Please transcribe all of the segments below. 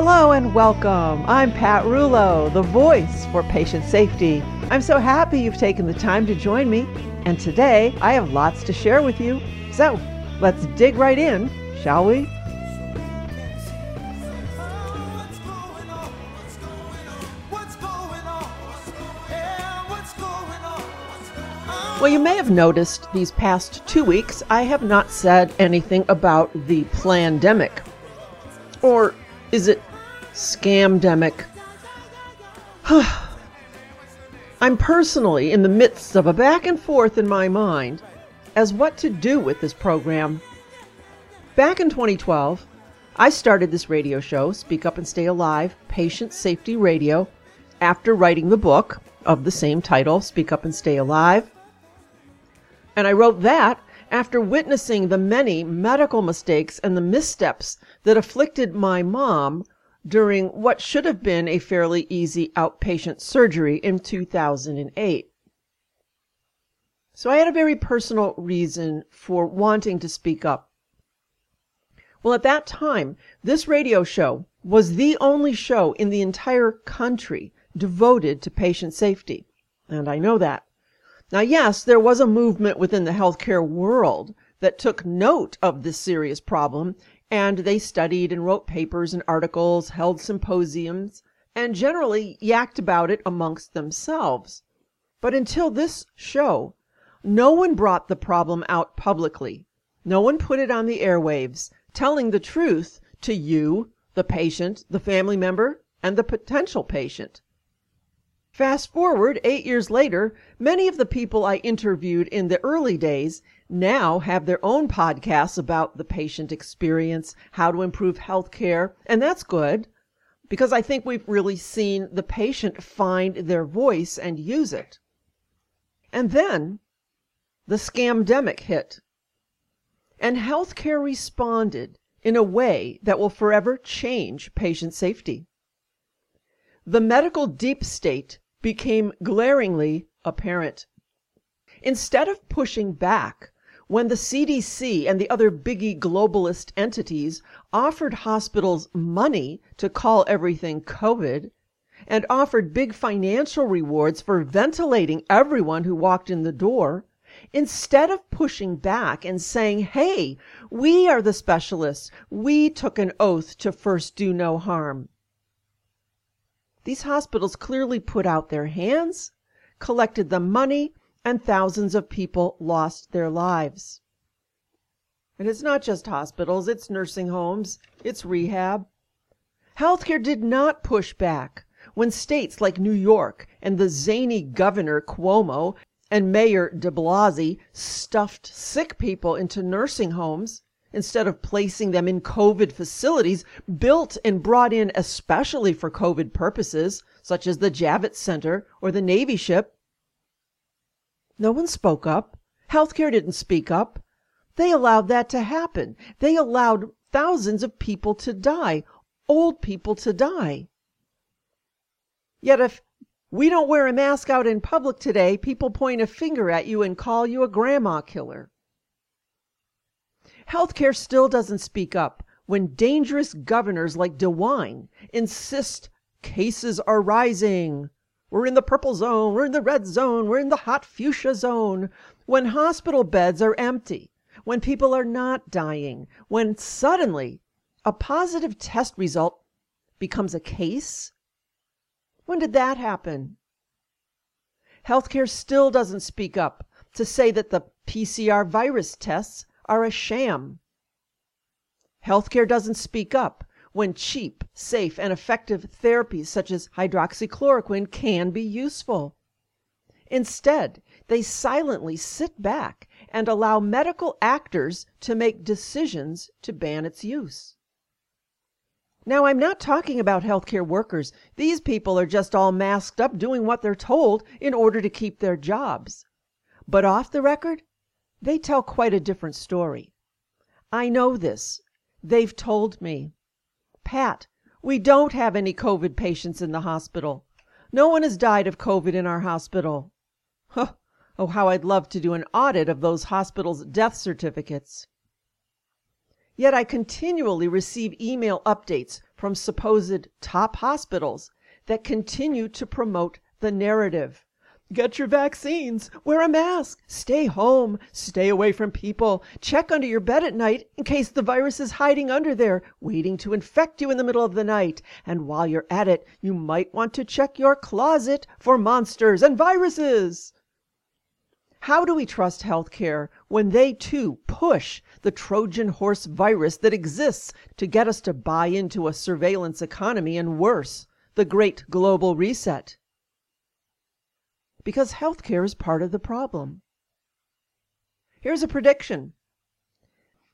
Hello and welcome. I'm Pat Rullo, the voice for patient safety. I'm so happy you've taken the time to join me, and today I have lots to share with you. So let's dig right in, shall we? Well, you may have noticed these past two weeks I have not said anything about the plandemic. Or is it scamdemic? I'm personally in the midst of a back and forth in my mind as what to do with this program. Back in 2012, I started this radio show, Speak Up and Stay Alive Patient Safety Radio, after writing the book of the same title, Speak Up and Stay Alive. And I wrote that after witnessing the many medical mistakes and the missteps that afflicted my mom during what should have been a fairly easy outpatient surgery in 2008. So I had a very personal reason for wanting to speak up. Well, at that time, this radio show was the only show in the entire country devoted to patient safety. And I know that. Now, yes, there was a movement within the healthcare world that took note of this serious problem, and they studied and wrote papers and articles, held symposiums, and generally yacked about it amongst themselves. But until this show, no one brought the problem out publicly. No one put it on the airwaves, telling the truth to you, the patient, the family member, and the potential patient. Fast forward eight years later, many of the people I interviewed in the early days now have their own podcasts about the patient experience, how to improve healthcare, and that's good because I think we've really seen the patient find their voice and use it. And then the scamdemic hit. And healthcare responded in a way that will forever change patient safety. The medical deep state became glaringly apparent. Instead of pushing back when the CDC and the other biggie globalist entities offered hospitals money to call everything COVID and offered big financial rewards for ventilating everyone who walked in the door, instead of pushing back and saying, hey, we are the specialists, we took an oath to first do no harm, these hospitals clearly put out their hands, collected the money, and thousands of people lost their lives. And it's not just hospitals, it's nursing homes, it's rehab. Healthcare did not push back when states like New York and the zany governor Cuomo and Mayor de Blasio stuffed sick people into nursing homes instead of placing them in COVID facilities built and brought in especially for COVID purposes, such as the Javits Center or the Navy ship. No one spoke up. Healthcare didn't speak up. They allowed that to happen. They allowed thousands of people to die, old people to die. Yet if we don't wear a mask out in public today, people point a finger at you and call you a grandma killer. Healthcare still doesn't speak up when dangerous governors like DeWine insist cases are rising. We're in the purple zone, we're in the red zone, we're in the hot fuchsia zone. When hospital beds are empty, when people are not dying, when suddenly a positive test result becomes a case? When did that happen? Healthcare still doesn't speak up to say that the PCR virus tests are a sham. Healthcare doesn't speak up when cheap, safe, and effective therapies such as hydroxychloroquine can be useful. Instead, they silently sit back and allow medical actors to make decisions to ban its use. Now, I'm not talking about healthcare workers. These people are just all masked up doing what they're told in order to keep their jobs. But off the record, they tell quite a different story. I know this. They've told me. Pat, we don't have any COVID patients in the hospital. No one has died of COVID in our hospital. Huh. Oh, how I'd love to do an audit of those hospitals' death certificates. Yet I continually receive email updates from supposed top hospitals that continue to promote the narrative. Get your vaccines, wear a mask, stay home, stay away from people, check under your bed at night in case the virus is hiding under there, waiting to infect you in the middle of the night. And while you're at it, you might want to check your closet for monsters and viruses. How do we trust healthcare when they too push the Trojan horse virus that exists to get us to buy into a surveillance economy and worse, the great global reset? Because healthcare is part of the problem. Here's a prediction.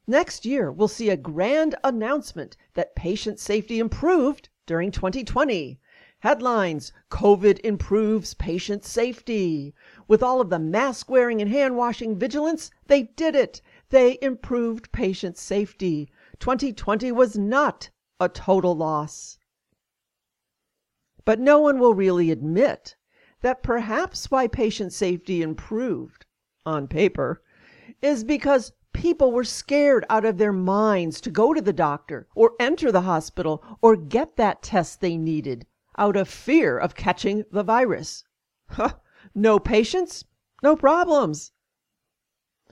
Next year, we'll see a grand announcement that patient safety improved during 2020. Headlines COVID improves patient safety. With all of the mask wearing and hand washing vigilance, they did it. They improved patient safety. 2020 was not a total loss. But no one will really admit that perhaps why patient safety improved, on paper, is because people were scared out of their minds to go to the doctor or enter the hospital or get that test they needed out of fear of catching the virus. Huh, no patients, no problems.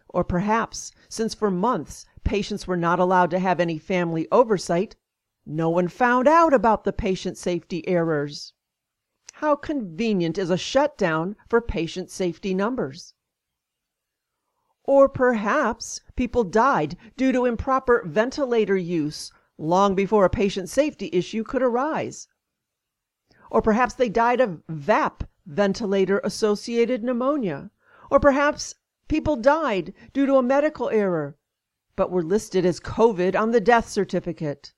Or perhaps, since for months patients were not allowed to have any family oversight, no one found out about the patient safety errors. How convenient is a shutdown for patient safety numbers. Or perhaps people died due to improper ventilator use long before a patient safety issue could arise. Or perhaps they died of VAP, ventilator associated pneumonia. Or perhaps people died due to a medical error, but were listed as COVID on the death certificate.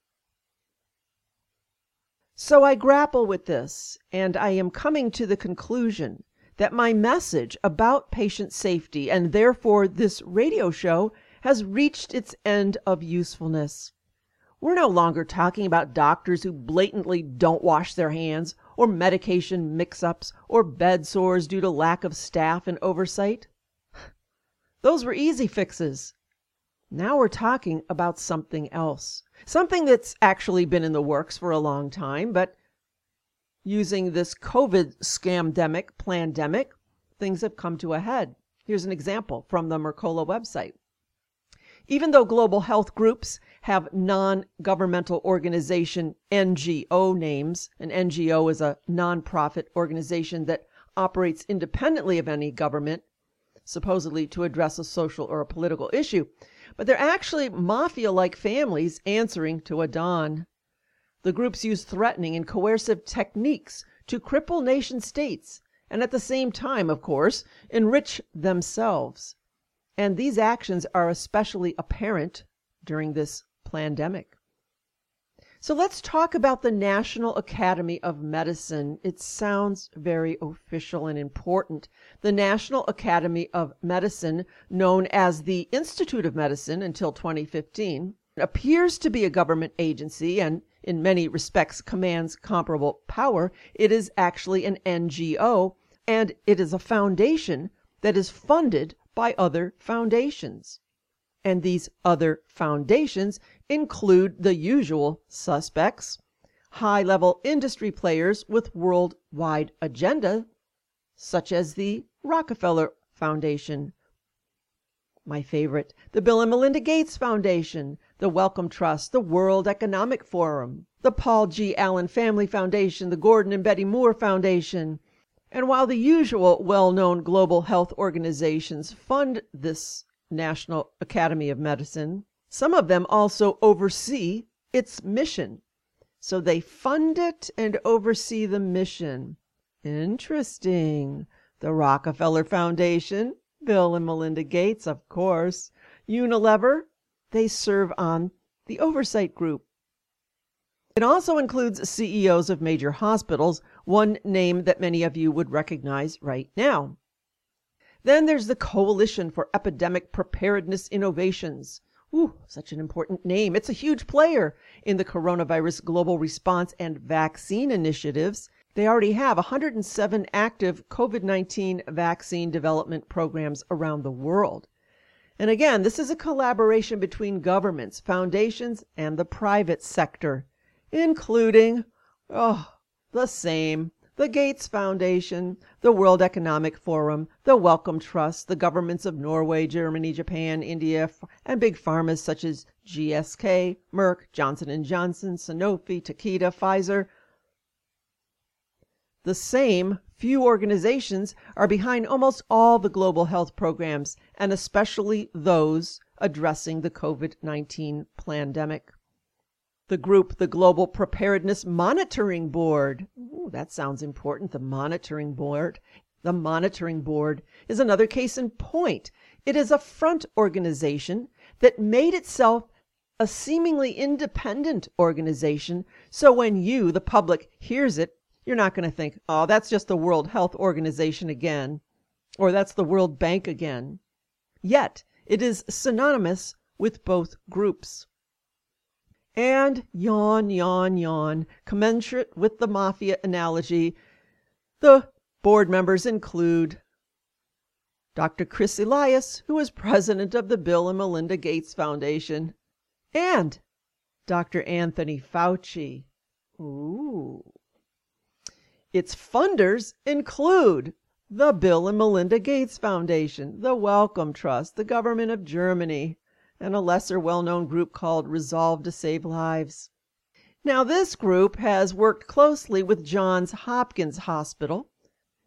So I grapple with this, and I am coming to the conclusion that my message about patient safety, and therefore this radio show, has reached its end of usefulness. We're no longer talking about doctors who blatantly don't wash their hands, or medication mix ups, or bed sores due to lack of staff and oversight. Those were easy fixes. Now we're talking about something else. Something that's actually been in the works for a long time, but using this COVID scamdemic, plandemic, things have come to a head. Here's an example from the Mercola website. Even though global health groups have non governmental organization NGO names, an NGO is a nonprofit organization that operates independently of any government, supposedly to address a social or a political issue but they're actually mafia like families answering to a Don. The groups use threatening and coercive techniques to cripple nation states and at the same time, of course, enrich themselves. And these actions are especially apparent during this pandemic. So let's talk about the National Academy of Medicine. It sounds very official and important. The National Academy of Medicine, known as the Institute of Medicine until 2015, appears to be a government agency and in many respects commands comparable power. It is actually an NGO and it is a foundation that is funded by other foundations and these other foundations include the usual suspects high level industry players with worldwide agenda, such as the Rockefeller Foundation. My favorite, the Bill and Melinda Gates Foundation, the Wellcome Trust, the World Economic Forum, the Paul G. Allen Family Foundation, the Gordon and Betty Moore Foundation. And while the usual well known global health organizations fund this National Academy of Medicine. Some of them also oversee its mission. So they fund it and oversee the mission. Interesting. The Rockefeller Foundation, Bill and Melinda Gates, of course. Unilever, they serve on the oversight group. It also includes CEOs of major hospitals, one name that many of you would recognize right now. Then there's the Coalition for Epidemic Preparedness Innovations. Ooh, such an important name. It's a huge player in the coronavirus global response and vaccine initiatives. They already have 107 active COVID 19 vaccine development programs around the world. And again, this is a collaboration between governments, foundations, and the private sector, including, oh, the same the Gates Foundation, the World Economic Forum, the Wellcome Trust, the governments of Norway, Germany, Japan, India, and big pharmas such as GSK, Merck, Johnson & Johnson, Sanofi, Takeda, Pfizer. The same few organizations are behind almost all the global health programs, and especially those addressing the COVID 19 pandemic the group, the Global Preparedness Monitoring Board. Ooh, that sounds important. The Monitoring Board. The Monitoring Board is another case in point. It is a front organization that made itself a seemingly independent organization. So when you, the public, hears it, you're not going to think, oh, that's just the World Health Organization again, or that's the World Bank again. Yet, it is synonymous with both groups. And yawn, yawn, yawn, commensurate with the mafia analogy, the board members include Dr. Chris Elias, who is president of the Bill and Melinda Gates Foundation, and Dr. Anthony Fauci. Ooh. Its funders include the Bill and Melinda Gates Foundation, the Wellcome Trust, the government of Germany, and a lesser well known group called Resolve to Save Lives. Now, this group has worked closely with Johns Hopkins Hospital,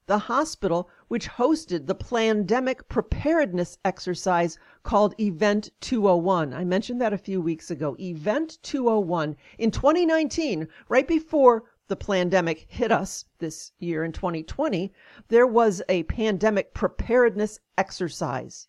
the hospital which hosted the pandemic preparedness exercise called Event 201. I mentioned that a few weeks ago. Event 201 in 2019, right before the pandemic hit us this year in 2020, there was a pandemic preparedness exercise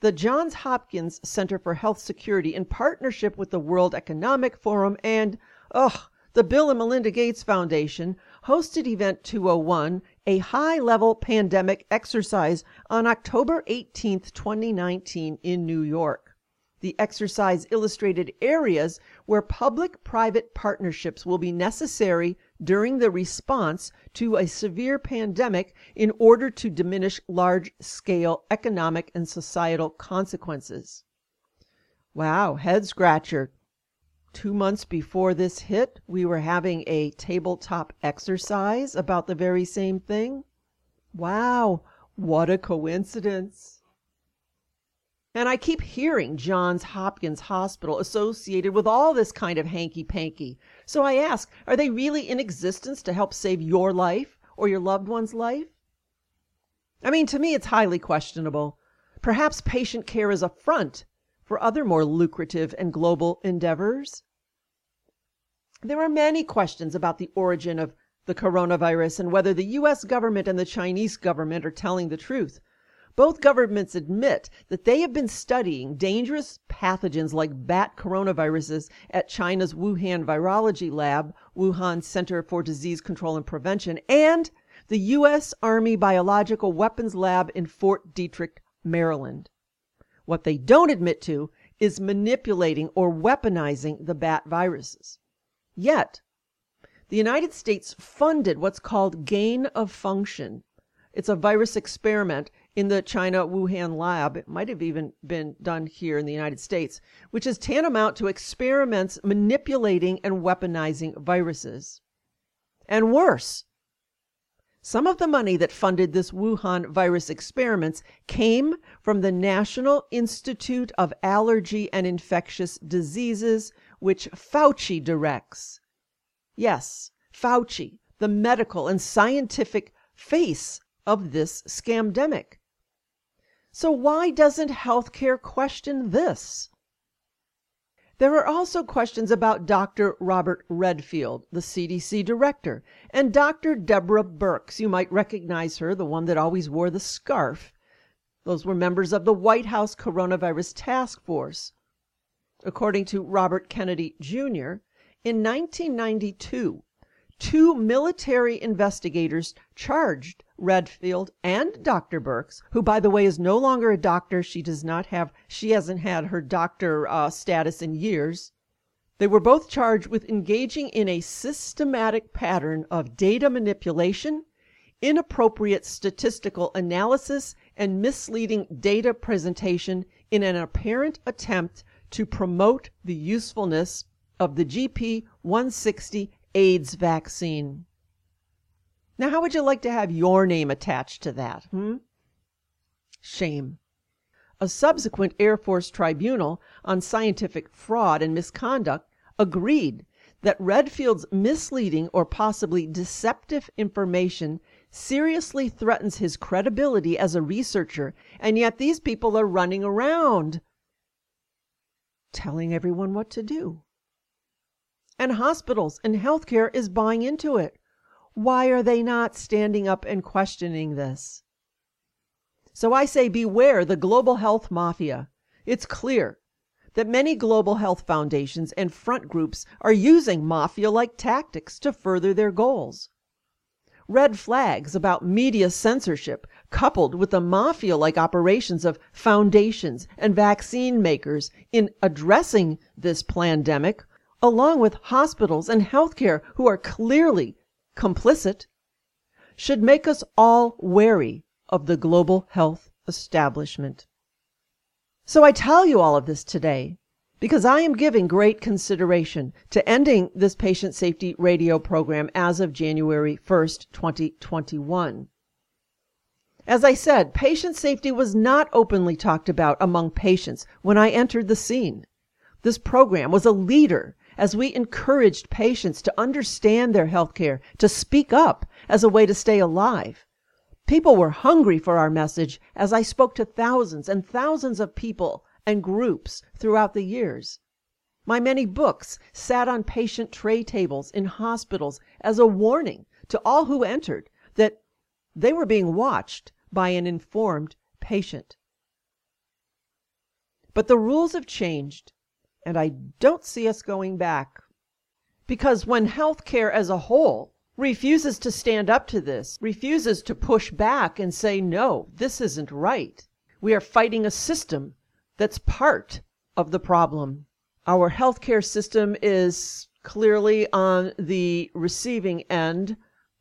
the Johns Hopkins Center for Health Security, in partnership with the World Economic Forum and, ugh, the Bill and Melinda Gates Foundation, hosted Event 201, a high level pandemic exercise, on October 18, 2019, in New York. The exercise illustrated areas where public private partnerships will be necessary during the response to a severe pandemic in order to diminish large scale economic and societal consequences. Wow, head scratcher. Two months before this hit, we were having a tabletop exercise about the very same thing. Wow, what a coincidence. And I keep hearing Johns Hopkins Hospital associated with all this kind of hanky panky. So I ask, are they really in existence to help save your life or your loved one's life? I mean, to me, it's highly questionable. Perhaps patient care is a front for other more lucrative and global endeavors. There are many questions about the origin of the coronavirus and whether the US government and the Chinese government are telling the truth. Both governments admit that they have been studying dangerous pathogens like bat coronaviruses at China's Wuhan Virology Lab, Wuhan Center for Disease Control and Prevention, and the U.S. Army Biological Weapons Lab in Fort Detrick, Maryland. What they don't admit to is manipulating or weaponizing the bat viruses. Yet, the United States funded what's called gain of function. It's a virus experiment in the China Wuhan lab. It might have even been done here in the United States, which is tantamount to experiments manipulating and weaponizing viruses. And worse, some of the money that funded this Wuhan virus experiments came from the National Institute of Allergy and Infectious Diseases, which Fauci directs. Yes, Fauci, the medical and scientific face of this scamdemic. So, why doesn't healthcare question this? There are also questions about Dr. Robert Redfield, the CDC director, and Dr. Deborah Birx. You might recognize her, the one that always wore the scarf. Those were members of the White House Coronavirus Task Force. According to Robert Kennedy Jr., In 1992, two military investigators charged Redfield and Dr. Birx, who, by the way, is no longer a doctor. She does not have, she hasn't had her doctor uh, status in years. They were both charged with engaging in a systematic pattern of data manipulation, inappropriate statistical analysis, and misleading data presentation in an apparent attempt to promote the usefulness of the GP 160 AIDS vaccine. Now, how would you like to have your name attached to that? Hmm? Shame. A subsequent Air Force tribunal on scientific fraud and misconduct agreed that Redfield's misleading or possibly deceptive information seriously threatens his credibility as a researcher, and yet these people are running around telling everyone what to do. And hospitals and healthcare is buying into it. Why are they not standing up and questioning this? So I say beware the global health mafia. It's clear that many global health foundations and front groups are using mafia like tactics to further their goals. Red flags about media censorship, coupled with the mafia like operations of foundations and vaccine makers in addressing this pandemic, along with hospitals and healthcare who are clearly complicit, should make us all wary of the global health establishment. So I tell you all of this today because I am giving great consideration to ending this patient safety radio program as of January 1st, 2021. As I said, patient safety was not openly talked about among patients when I entered the scene. This program was a leader as we encouraged patients to understand their health care, to speak up as a way to stay alive. People were hungry for our message as I spoke to thousands and thousands of people and groups throughout the years. My many books sat on patient tray tables in hospitals as a warning to all who entered that they were being watched by an informed patient. But the rules have changed and I don't see us going back. Because when healthcare as a whole refuses to stand up to this, refuses to push back and say, no, this isn't right, we are fighting a system that's part of the problem. Our healthcare system is clearly on the receiving end,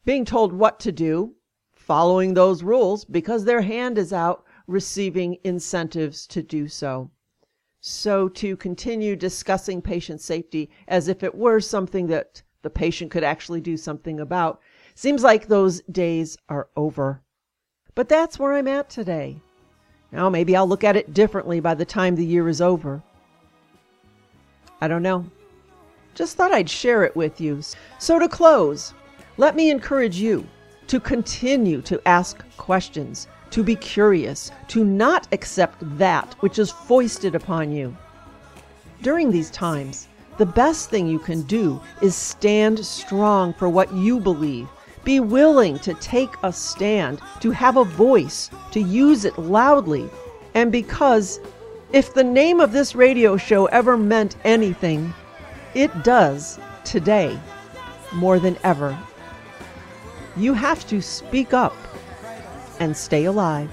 being told what to do, following those rules because their hand is out, receiving incentives to do so. So to continue discussing patient safety as if it were something that the patient could actually do something about seems like those days are over. But that's where I'm at today. Now, maybe I'll look at it differently by the time the year is over. I don't know. Just thought I'd share it with you. So, to close, let me encourage you to continue to ask questions to be curious, to not accept that which is foisted upon you. During these times, the best thing you can do is stand strong for what you believe. Be willing to take a stand, to have a voice, to use it loudly. And because if the name of this radio show ever meant anything, it does today more than ever. You have to speak up and stay alive.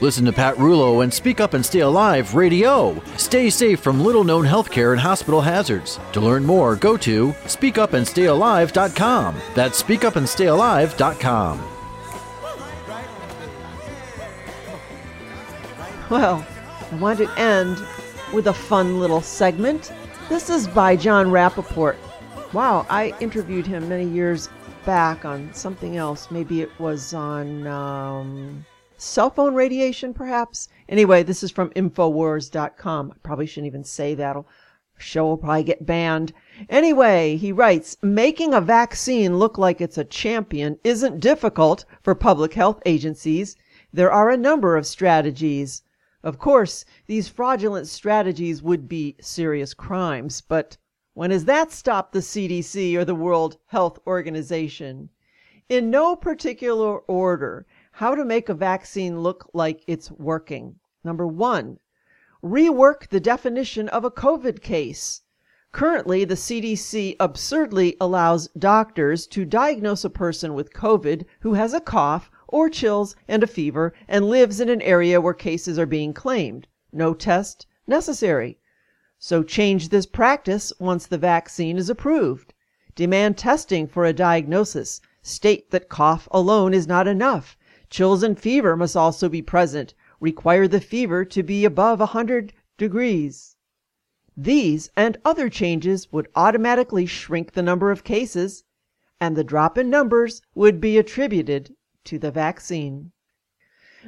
Listen to Pat Rullo and Speak Up and Stay Alive Radio. Stay safe from little known healthcare and hospital hazards. To learn more, go to speakupandstayalive.com. That's speakupandstayalive.com. Well, I want to end with a fun little segment. This is by John Rappoport. Wow, I interviewed him many years back on something else. Maybe it was on um, cell phone radiation, perhaps. Anyway, this is from Infowars.com. I probably shouldn't even say that. Show will probably get banned. Anyway, he writes, making a vaccine look like it's a champion isn't difficult for public health agencies. There are a number of strategies. Of course, these fraudulent strategies would be serious crimes, but when has that stopped the CDC or the World Health Organization? In no particular order, how to make a vaccine look like it's working. Number one, rework the definition of a COVID case. Currently, the CDC absurdly allows doctors to diagnose a person with COVID who has a cough or chills and a fever and lives in an area where cases are being claimed. No test necessary. So change this practice once the vaccine is approved. Demand testing for a diagnosis. State that cough alone is not enough. Chills and fever must also be present. Require the fever to be above 100 degrees. These and other changes would automatically shrink the number of cases, and the drop in numbers would be attributed to the vaccine.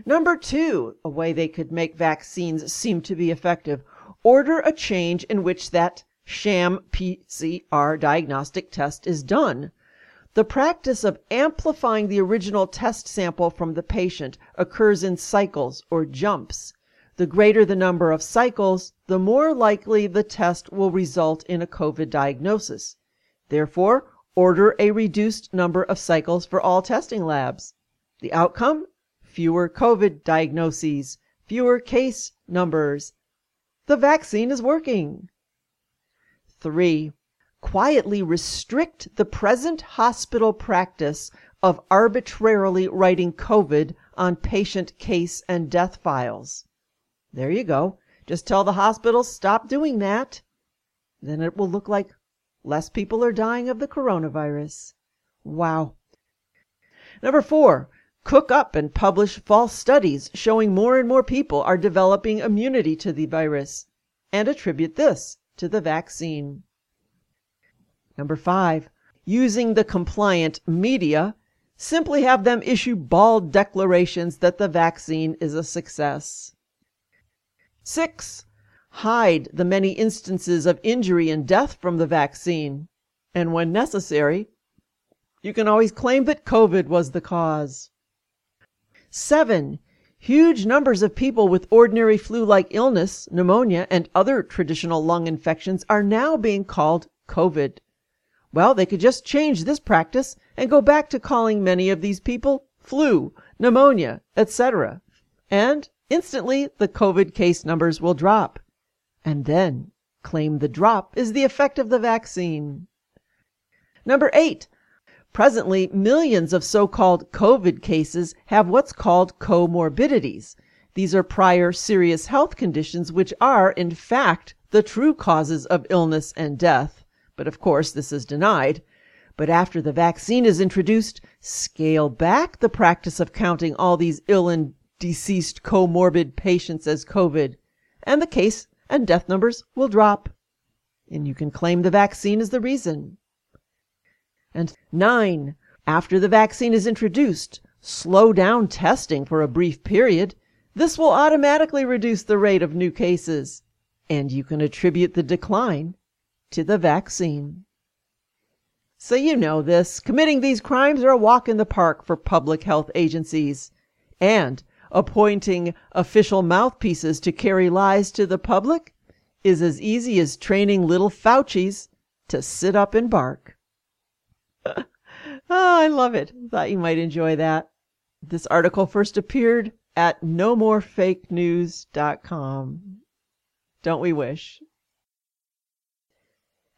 Number two, a way they could make vaccines seem to be effective order a change in which that sham PCR diagnostic test is done. The practice of amplifying the original test sample from the patient occurs in cycles or jumps. The greater the number of cycles, the more likely the test will result in a COVID diagnosis. Therefore, order a reduced number of cycles for all testing labs. The outcome? Fewer COVID diagnoses, fewer case numbers. The vaccine is working. 3. Quietly restrict the present hospital practice of arbitrarily writing COVID on patient case and death files. There you go. Just tell the hospitals stop doing that. Then it will look like less people are dying of the coronavirus. Wow. Number four, cook up and publish false studies showing more and more people are developing immunity to the virus, and attribute this to the vaccine. Number five, using the compliant media, simply have them issue bald declarations that the vaccine is a success. Six, hide the many instances of injury and death from the vaccine, and when necessary, you can always claim that COVID was the cause. Seven, huge numbers of people with ordinary flu like illness, pneumonia, and other traditional lung infections are now being called COVID. Well, they could just change this practice and go back to calling many of these people flu, pneumonia, etc. And instantly the COVID case numbers will drop. And then claim the drop is the effect of the vaccine. Number eight, Presently, millions of so called COVID cases have what's called comorbidities. These are prior serious health conditions which are, in fact, the true causes of illness and death. But of course, this is denied. But after the vaccine is introduced, scale back the practice of counting all these ill and deceased comorbid patients as COVID, and the case and death numbers will drop. And you can claim the vaccine is the reason. And nine, after the vaccine is introduced, slow down testing for a brief period. This will automatically reduce the rate of new cases, and you can attribute the decline to the vaccine. So you know this. Committing these crimes are a walk in the park for public health agencies. And appointing official mouthpieces to carry lies to the public is as easy as training little Faucis to sit up and bark. oh, I love it. Thought you might enjoy that. This article first appeared at nomorefakenews.com. Don't we wish?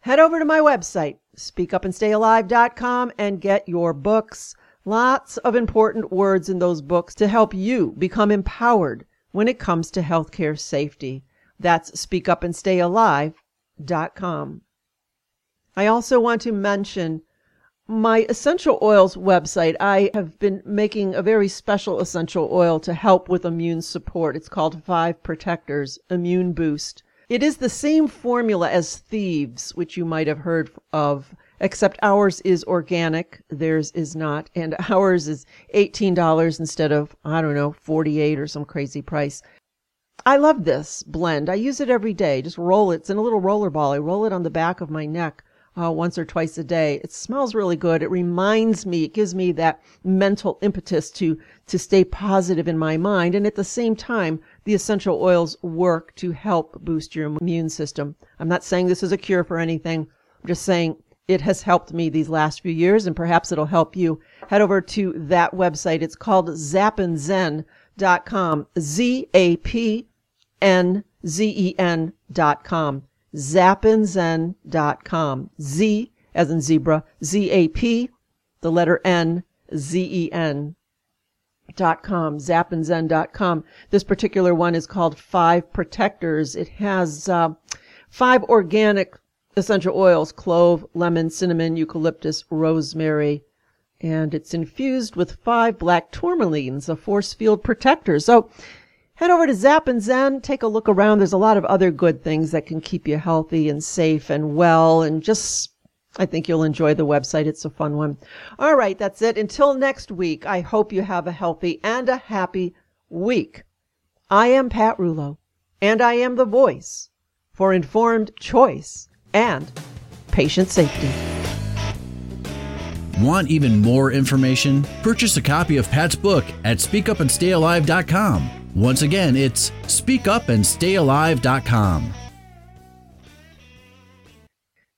Head over to my website, speakupandstayalive.com, and get your books. Lots of important words in those books to help you become empowered when it comes to healthcare safety. That's speakupandstayalive.com. I also want to mention my essential oils website, I have been making a very special essential oil to help with immune support. It's called Five Protectors Immune Boost. It is the same formula as Thieves, which you might have heard of, except ours is organic, theirs is not, and ours is $18 instead of, I don't know, 48 or some crazy price. I love this blend. I use it every day. Just roll it. It's in a little roller ball. I roll it on the back of my neck uh, once or twice a day. It smells really good. It reminds me, it gives me that mental impetus to, to stay positive in my mind. And at the same time, the essential oils work to help boost your immune system. I'm not saying this is a cure for anything. I'm just saying it has helped me these last few years and perhaps it'll help you. Head over to that website. It's called zapandzen.com. Z-A-P-N Z-E-N.com. Zapandzen.com. Z as in zebra, Z-A-P, the letter N, Z-E-N. Dot com, zapandzen.com. This particular one is called Five Protectors. It has uh, five organic essential oils clove, lemon, cinnamon, eucalyptus, rosemary, and it's infused with five black tourmalines, a force field protector. So head over to Zap and Zen, take a look around. There's a lot of other good things that can keep you healthy and safe and well and just I think you'll enjoy the website. It's a fun one. All right, that's it. Until next week, I hope you have a healthy and a happy week. I am Pat Rullo, and I am the voice for informed choice and patient safety. Want even more information? Purchase a copy of Pat's book at speakupandstayalive.com. Once again, it's speakupandstayalive.com.